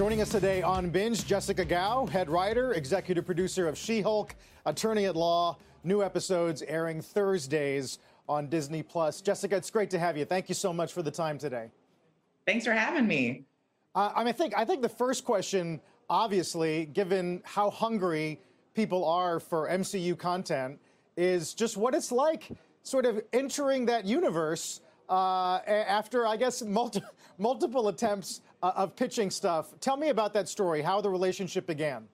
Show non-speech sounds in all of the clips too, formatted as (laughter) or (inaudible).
Joining us today on Binge, Jessica Gao, head writer, executive producer of She Hulk, attorney at law. New episodes airing Thursdays on Disney Plus. Jessica, it's great to have you. Thank you so much for the time today. Thanks for having me. Uh, I mean, I think I think the first question, obviously, given how hungry people are for MCU content, is just what it's like, sort of entering that universe uh, after, I guess, multi- multiple attempts uh, of pitching stuff. Tell me about that story, how the relationship began.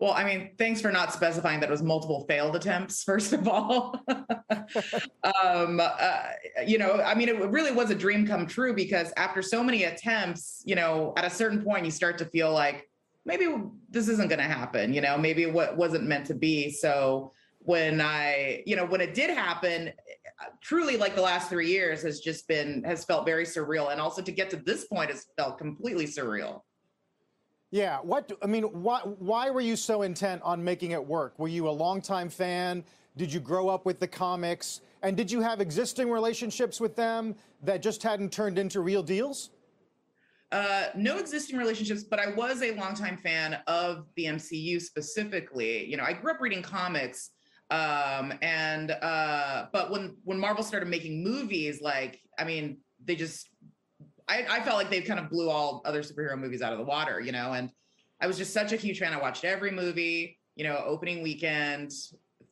Well, I mean, thanks for not specifying that it was multiple failed attempts, (laughs) first of all. (laughs) um, uh, you know, I mean, it really was a dream come true because after so many attempts, you know, at a certain point, you start to feel like maybe this isn't going to happen, you know, maybe what wasn't meant to be. So when I, you know, when it did happen, truly like the last three years has just been has felt very surreal. And also to get to this point has felt completely surreal. Yeah what i mean why why were you so intent on making it work? Were you a longtime fan? Did you grow up with the comics? And did you have existing relationships with them that just hadn't turned into real deals? Uh, no existing relationships, but I was a longtime fan of the MCU specifically. You know, I grew up reading comics, um and uh but when when marvel started making movies like i mean they just i i felt like they kind of blew all other superhero movies out of the water you know? And i was just such a huge fan. I watched every movie you know opening weekend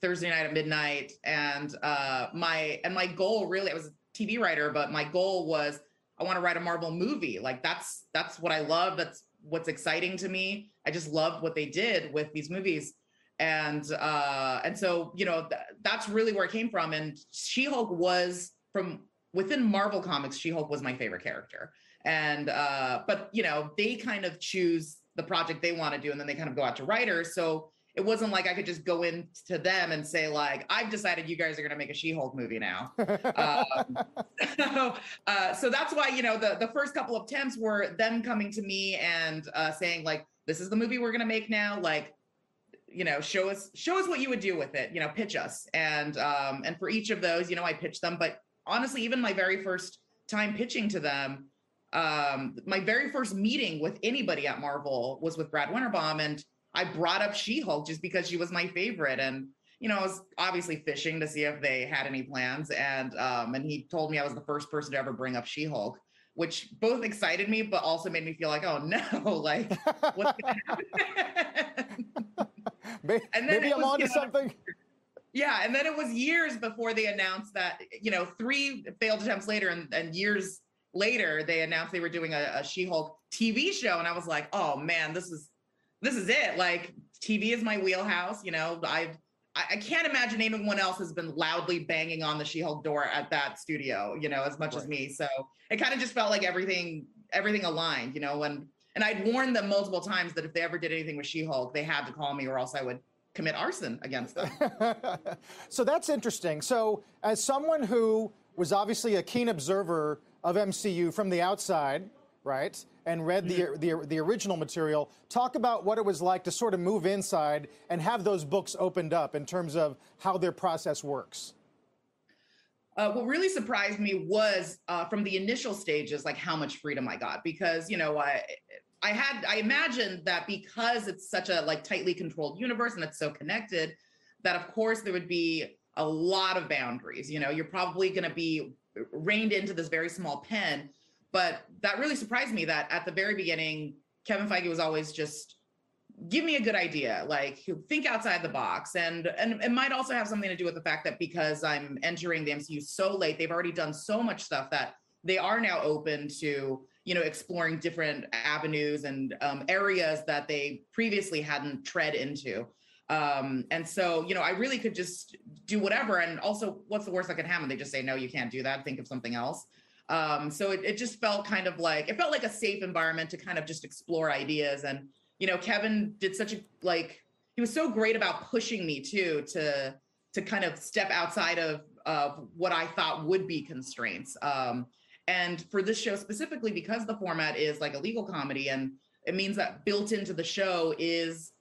thursday night at midnight. And uh my and my goal really i was a tv writer but my goal was i want to write a marvel movie. Like that's that's what i love. That's what's exciting to me. I just loved what they did with these movies and uh and so you know th- that's really where it came from and she-hulk was from within marvel comics she-hulk was my favorite character and uh but you know they kind of choose the project they want to do and then they kind of go out to writers so it wasn't like I could just go into them and say like, I've decided you guys are going to make a She-Hulk movie now. (laughs) um, (laughs) so, uh, so that's why you know the the first couple of attempts were them coming to me and uh, saying like, this is the movie we're going to make now. Like, you know show us show us what you would do with it you know pitch us. And um and for each of those you know i pitched them. But honestly even my very first time pitching to them um my very first meeting with anybody at marvel was with Brad Winderbaum. And i brought up she-hulk just because she was my favorite. And you know i was obviously fishing to see if they had any plans. And um and he told me i was the first person to ever bring up she-hulk which both excited me but also made me feel like oh no (laughs) like what's gonna happen maybe, and then maybe I'm onto something. (laughs) Yeah, and then it was years before they announced that, you know, three failed attempts later and, and years later they announced they were doing a, a She-Hulk TV show. And I was like, oh man, this is this is it. Like TV is my wheelhouse. You know, I've I can't imagine anyone else has been loudly banging on the She-Hulk door at that studio, you know, as much right. as me. So it kind of just felt like everything, everything aligned, you know, and and I'd warned them multiple times that if they ever did anything with She-Hulk, they had to call me or else I would commit arson against them. (laughs) so that's interesting. So as someone who was obviously a keen observer of MCU from the outside, right? And read the, mm-hmm. the, the original material. Talk about what it was like to sort of move inside and have those books opened up in terms of how their process works. Uh, what really surprised me was uh, from the initial stages, like how much freedom I got, because you know, I I had I imagined that because it's such a like tightly controlled universe and it's so connected, that of course there would be a lot of boundaries. You know, you're probably going to be reined into this very small pen. But that really surprised me that at the very beginning, Kevin Feige was always just give me a good idea like think outside the box and and it might also have something to do with the fact that because i'm entering the mcu so late they've already done so much stuff that they are now open to you know exploring different avenues and um, areas that they previously hadn't tread into um, and so you know i really could just do whatever and also what's the worst that could happen they just say no you can't do that think of something else Um, so it, it just felt kind of like it felt like a safe environment to kind of just explore ideas. And you know, Kevin did such a like he was so great about pushing me too to to kind of step outside of of what I thought would be constraints. Um, and for this show specifically, because the format is like a legal comedy, and it means that built into the show is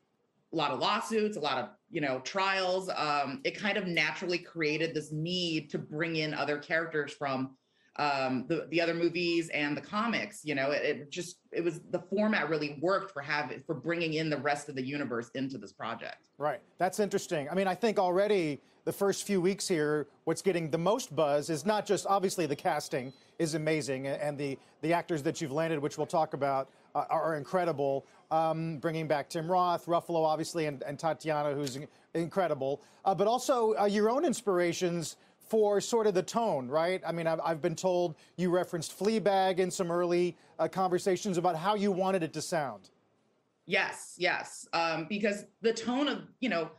a lot of lawsuits, a lot of you know trials. Um, it kind of naturally created this need to bring in other characters from um, the the other movies and the comics. You know, it, it, just it was the format really worked for having for bringing in the rest of the universe into this project. Right, that's interesting. I mean, I think already the first few weeks here, what's getting the most buzz is not just obviously the casting is amazing and the the actors that you've landed, which we'll talk about, uh, are incredible. Um, bringing back Tim Roth, Ruffalo, obviously, and, and Tatiana, who's incredible, uh, but also uh, your own inspirations for sort of the tone, right? I mean, I've, I've been told you referenced Fleabag in some early uh, conversations about how you wanted it to sound. Yes, yes, um, because the tone of you know,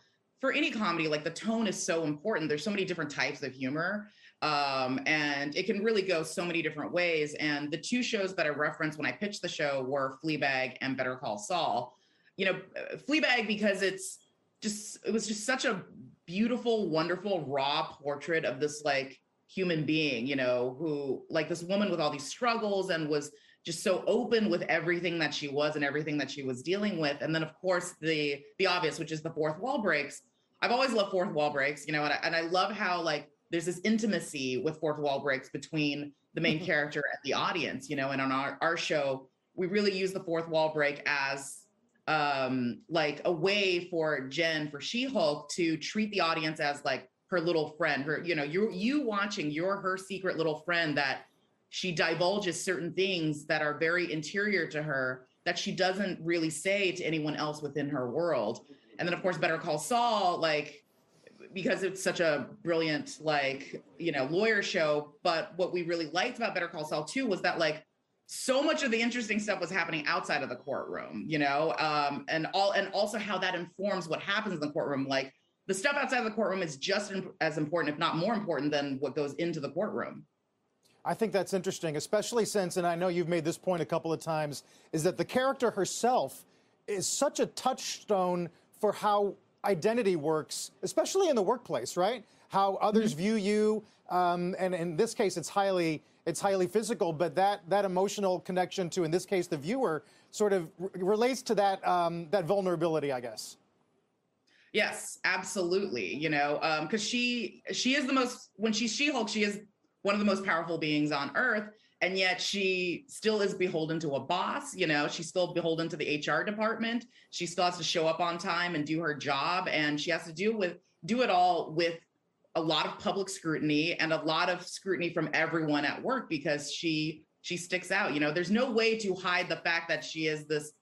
for any comedy, like the tone is so important. There's so many different types of humor, um, and it can really go so many different ways. And the two shows that I referenced when I pitched the show were Fleabag and Better Call Saul. You know, Fleabag because it's just it was just such a beautiful, wonderful, raw portrait of this like human being, you know, who like this woman with all these struggles and was just so open with everything that she was and everything that she was dealing with. And then of course the the obvious, which is the fourth wall breaks. I've always loved fourth wall breaks, you know, and I, and I love how like there's this intimacy with fourth wall breaks between the main mm-hmm. character and the audience, you know, and on our, our show, we really use the fourth wall break as um, like a way for Jen for She-Hulk to treat the audience as like her little friend. Her, you know, you you watching, you're her secret little friend that she divulges certain things that are very interior to her that she doesn't really say to anyone else within her world. And then of course, Better Call Saul, like because it's such a brilliant like you know lawyer show. But what we really liked about Better Call Saul too was that like so much of the interesting stuff was happening outside of the courtroom, you know, um, and all, and also how that informs what happens in the courtroom. Like the stuff outside of the courtroom is just as important, if not more important, than what goes into the courtroom. I think that's interesting, especially since, and I know you've made this point a couple of times, is that the character herself is such a touchstone for how identity works, especially in the workplace, right? How others mm-hmm. view you, um, and in this case, it's highly it's highly physical, but that that emotional connection to, in this case, the viewer, sort of relates to that um, that vulnerability, I guess. Yes, absolutely. You know, because um, she she is the most when she's She-Hulk, she is one of the most powerful beings on Earth, and yet she still is beholden to a boss. You know, she's still beholden to the HR department. She still has to show up on time and do her job, and she has to do with do it all with a lot of public scrutiny and a lot of scrutiny from everyone at work because she she sticks out you know? There's no way to hide the fact that she is this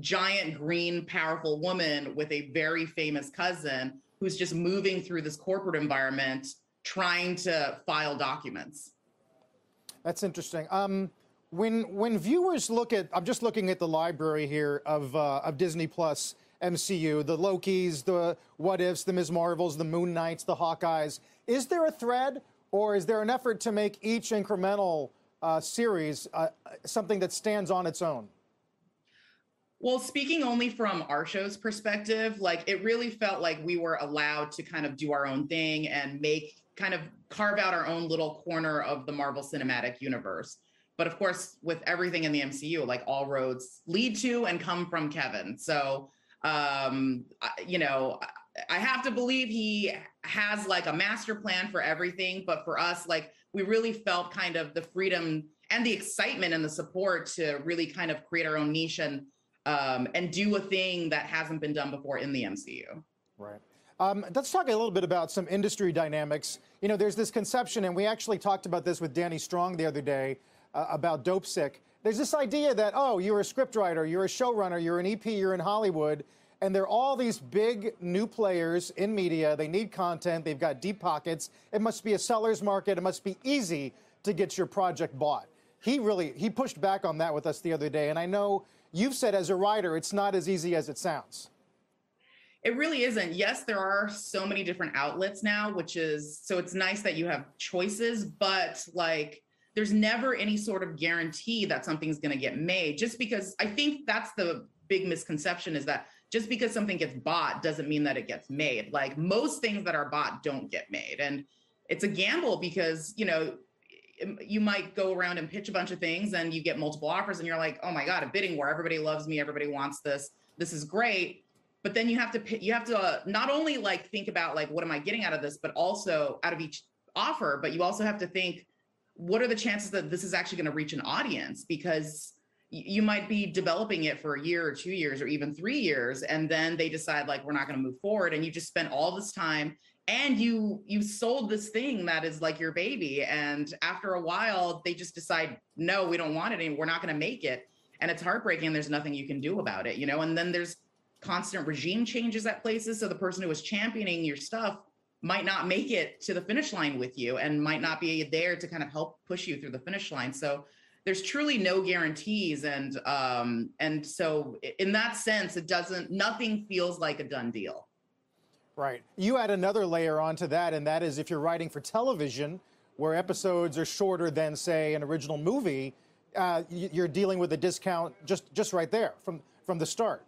giant green powerful woman with a very famous cousin who's just moving through this corporate environment trying to file documents. That's interesting. Um, when when viewers look at i'm just looking at the library here of uh, of disney plus MCU, the Lokis, the What Ifs, the Ms. Marvels, the Moon Knights, the Hawkeyes. Is there a thread, or is there an effort to make each incremental uh, series uh, something that stands on its own? Well, speaking only from our show's perspective, like it really felt like we were allowed to kind of do our own thing and make kind of carve out our own little corner of the Marvel Cinematic Universe. But of course, with everything in the MCU, like all roads lead to and come from Kevin. So um, you know, I have to believe he has like a master plan for everything. But for us, like we really felt kind of the freedom and the excitement and the support to really kind of create our own niche and um, and do a thing that hasn't been done before in the MCU. Right. Um, let's talk a little bit about some industry dynamics. You know, there's this conception, and we actually talked about this with Danny Strong the other day uh, about Dopesick there's this idea that, oh, you're a scriptwriter, you're a showrunner, you're an EP, you're in Hollywood, and there are all these big new players in media. They need content, they've got deep pockets. It must be a seller's market, it must be easy to get your project bought. He really he pushed back on that with us the other day, and I know you've said as a writer it's not as easy as it sounds. It really isn't. Yes, there are so many different outlets now, which is so it's nice that you have choices, but like there's never any sort of guarantee that something's going to get made just because I think that's the big misconception is that just because something gets bought doesn't mean that it gets made. Like most things that are bought don't get made. And it's a gamble because, you know, you might go around and pitch a bunch of things and you get multiple offers and you're like, "Oh my god, a bidding war. Everybody loves me. Everybody wants this. This is great." But then you have to you have to uh, not only like think about like what am I getting out of this, but also out of each offer, but you also have to think what are the chances that this is actually going to reach an audience? Because you might be developing it for a year or two years or even three years and then they decide like we're not going to move forward and you just spent all this time and you you sold this thing that is like your baby and after a while they just decide no we don't want it and we're not going to make it and it's heartbreaking there's nothing you can do about it you know? And then there's constant regime changes at places so the person who was championing your stuff might not make it to the finish line with you and might not be there to kind of help push you through the finish line. So there's truly no guarantees and um and so in that sense it doesn't nothing feels like a done deal. Right. You add another layer onto that and that is if you're writing for television where episodes are shorter than say an original movie, uh, you're dealing with a discount just just right there from from the start.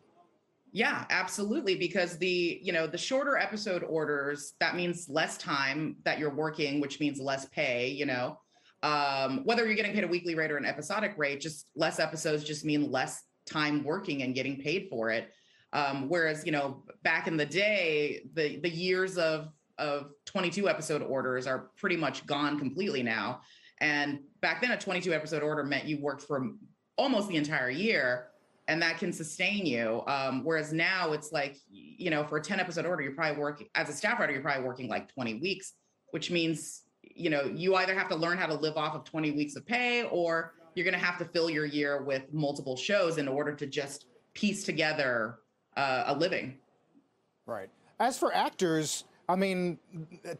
Yeah, absolutely. Because the, you know, the shorter episode orders, that means less time that you're working, which means less pay, you know. Um, whether you're getting paid a weekly rate or an episodic rate, just less episodes just mean less time working and getting paid for it. Um, whereas, you know, back in the day, the the years of of 22 episode orders are pretty much gone completely now. And back then, a 22 episode order meant you worked for almost the entire year and that can sustain you. Um, whereas now it's like, you know, for a 10 episode order, you're probably working as a staff writer, you're probably working like 20 weeks, which means, you know, you either have to learn how to live off of 20 weeks of pay or you're going to have to fill your year with multiple shows in order to just piece together uh, a living. Right. As for actors, I mean,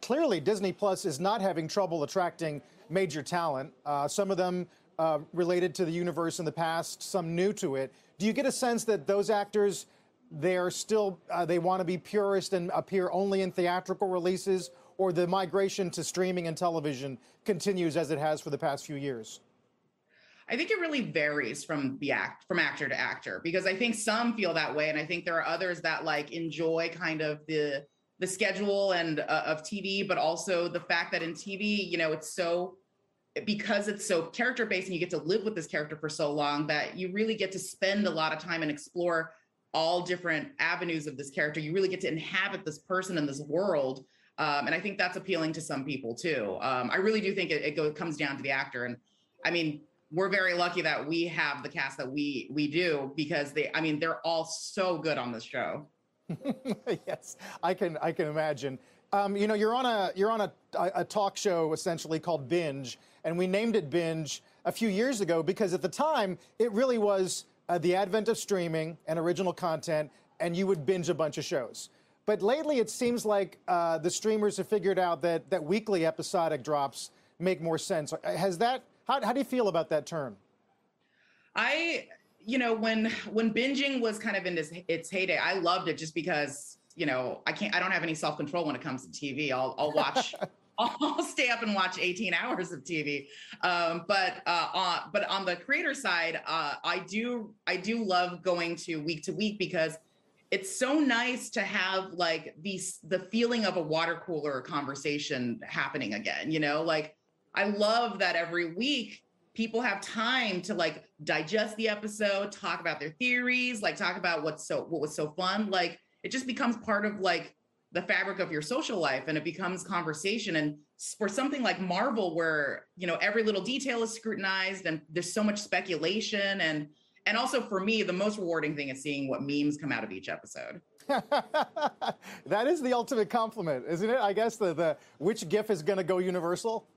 clearly Disney Plus is not having trouble attracting major talent. Uh, some of them uh, related to the universe in the past, some new to it. Do you get a sense that those actors, they're still, uh, they want to be purist and appear only in theatrical releases, or the migration to streaming and television continues as it has for the past few years? I think it really varies from the act from actor to actor because I think some feel that way, and I think there are others that like enjoy kind of the the schedule and uh, of TV, but also the fact that in TV, you know, it's so because it's so character based and you get to live with this character for so long that you really get to spend a lot of time and explore all different avenues of this character. You really get to inhabit this person in this world. Um, and I think that's appealing to some people too. Um, I really do think it, it go, comes down to the actor. And I mean, we're very lucky that we have the cast that we we do because they, I mean, they're all so good on this show. (laughs) yes, I can I can imagine. Um, you know, you're on a you're on a, a talk show essentially called Binge, and we named it Binge a few years ago because at the time it really was uh, the advent of streaming and original content, and you would binge a bunch of shows. But lately, it seems like uh, the streamers have figured out that that weekly episodic drops make more sense. Has that? How, how do you feel about that term? I, you know, when when binging was kind of in this, its heyday, I loved it just because you know, I can't, I don't have any self control when it comes to TV. I'll, I'll watch, (laughs) I'll (laughs) stay up and watch 18 hours of TV. Um, but, uh, on, but on the creator side, uh, I do, I do love going to week to week because it's so nice to have like these, the feeling of a water cooler conversation happening again, you know, like I love that every week people have time to like digest the episode, talk about their theories, like talk about what's so, what was so fun. Like, it just becomes part of like the fabric of your social life and it becomes conversation. And for something like marvel where you know every little detail is scrutinized and there's so much speculation. And and also for me the most rewarding thing is seeing what memes come out of each episode. (laughs) That is the ultimate compliment isn't it? I guess the, the which gif is going to go universal?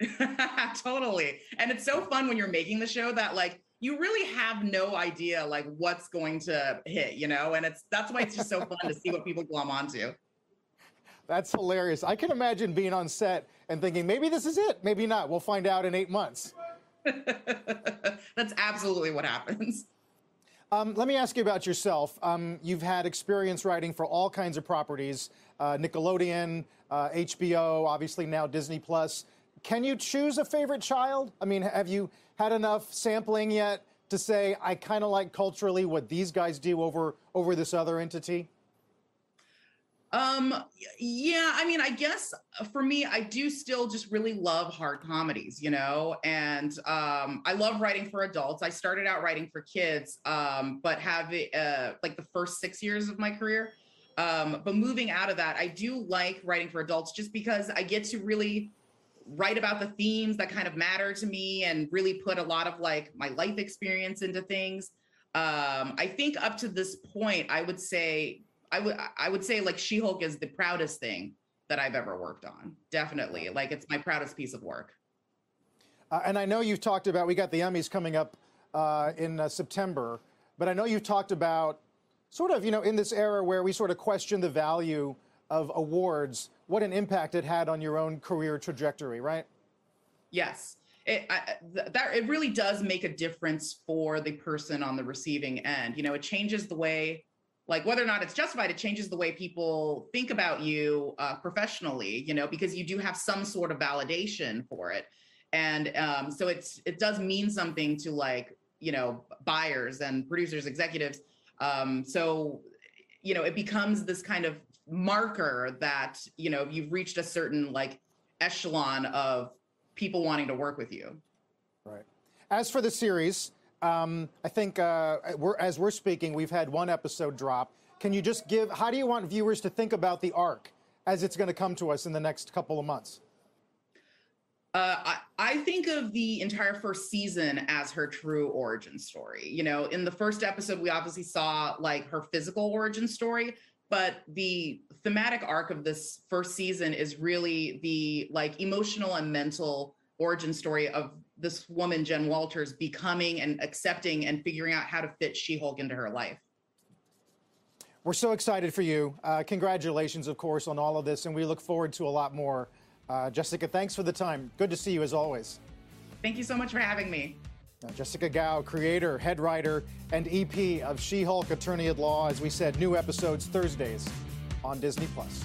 (laughs) Totally. And it's so fun when you're making the show that like you really have no idea like what's going to hit, you know, and it's that's why it's just so fun to see what people glom onto. That's hilarious. I can imagine being on set and thinking maybe this is it, maybe not. We'll find out in eight months. (laughs) that's absolutely what happens. Um, let me ask you about yourself. Um, you've had experience writing for all kinds of properties, uh, Nickelodeon, uh, HBO, obviously now Disney Plus. can you choose a favorite child? I mean, have you had enough sampling yet to say I kind of like culturally what these guys do over over this other entity? Um, yeah, I mean, I guess uh, for me, I do still just really love hard comedies, you know, and um, I love writing for adults. I started out writing for kids, um, but have uh, like the first six years of my career. Um, but moving out of that, I do like writing for adults just because I get to really write about the themes that kind of matter to me and really put a lot of like my life experience into things. Um, I think up to this point, I would say I would I would say like She-Hulk is the proudest thing that I've ever worked on. Definitely, like it's my proudest piece of work. Uh, and I know you've talked about we got the Emmys coming up uh, in uh, September, but I know you've talked about sort of you know in this era where we sort of question the value of awards, what an impact it had on your own career trajectory, right? Yes. It, I, that it really does make a difference for the person on the receiving end. You know, it changes the way like whether or not it's justified it changes the way people think about you uh, professionally you know because you do have some sort of validation for it. And um, so it's it does mean something to like you know buyers and producers executives. Um, so you know it becomes this kind of marker that you know you've reached a certain like echelon of people wanting to work with you. Right. As for the series um, I think uh, we're, as we're speaking, we've had one episode drop. Can you just give, how do you want viewers to think about the arc as it's going to come to us in the next couple of months? Uh, I, I, think of the entire first season as her true origin story. You know, in the first episode, we obviously saw like her physical origin story, but the thematic arc of this first season is really the like emotional and mental origin story of this woman, Jen Walters, becoming and accepting and figuring out how to fit She Hulk into her life. We're so excited for you. Uh, congratulations, of course, on all of this, and we look forward to a lot more. Uh, Jessica, thanks for the time. Good to see you as always. Thank you so much for having me. Now, Jessica Gao, creator, head writer, and EP of She Hulk Attorney at Law. As we said, new episodes Thursdays on Disney Plus.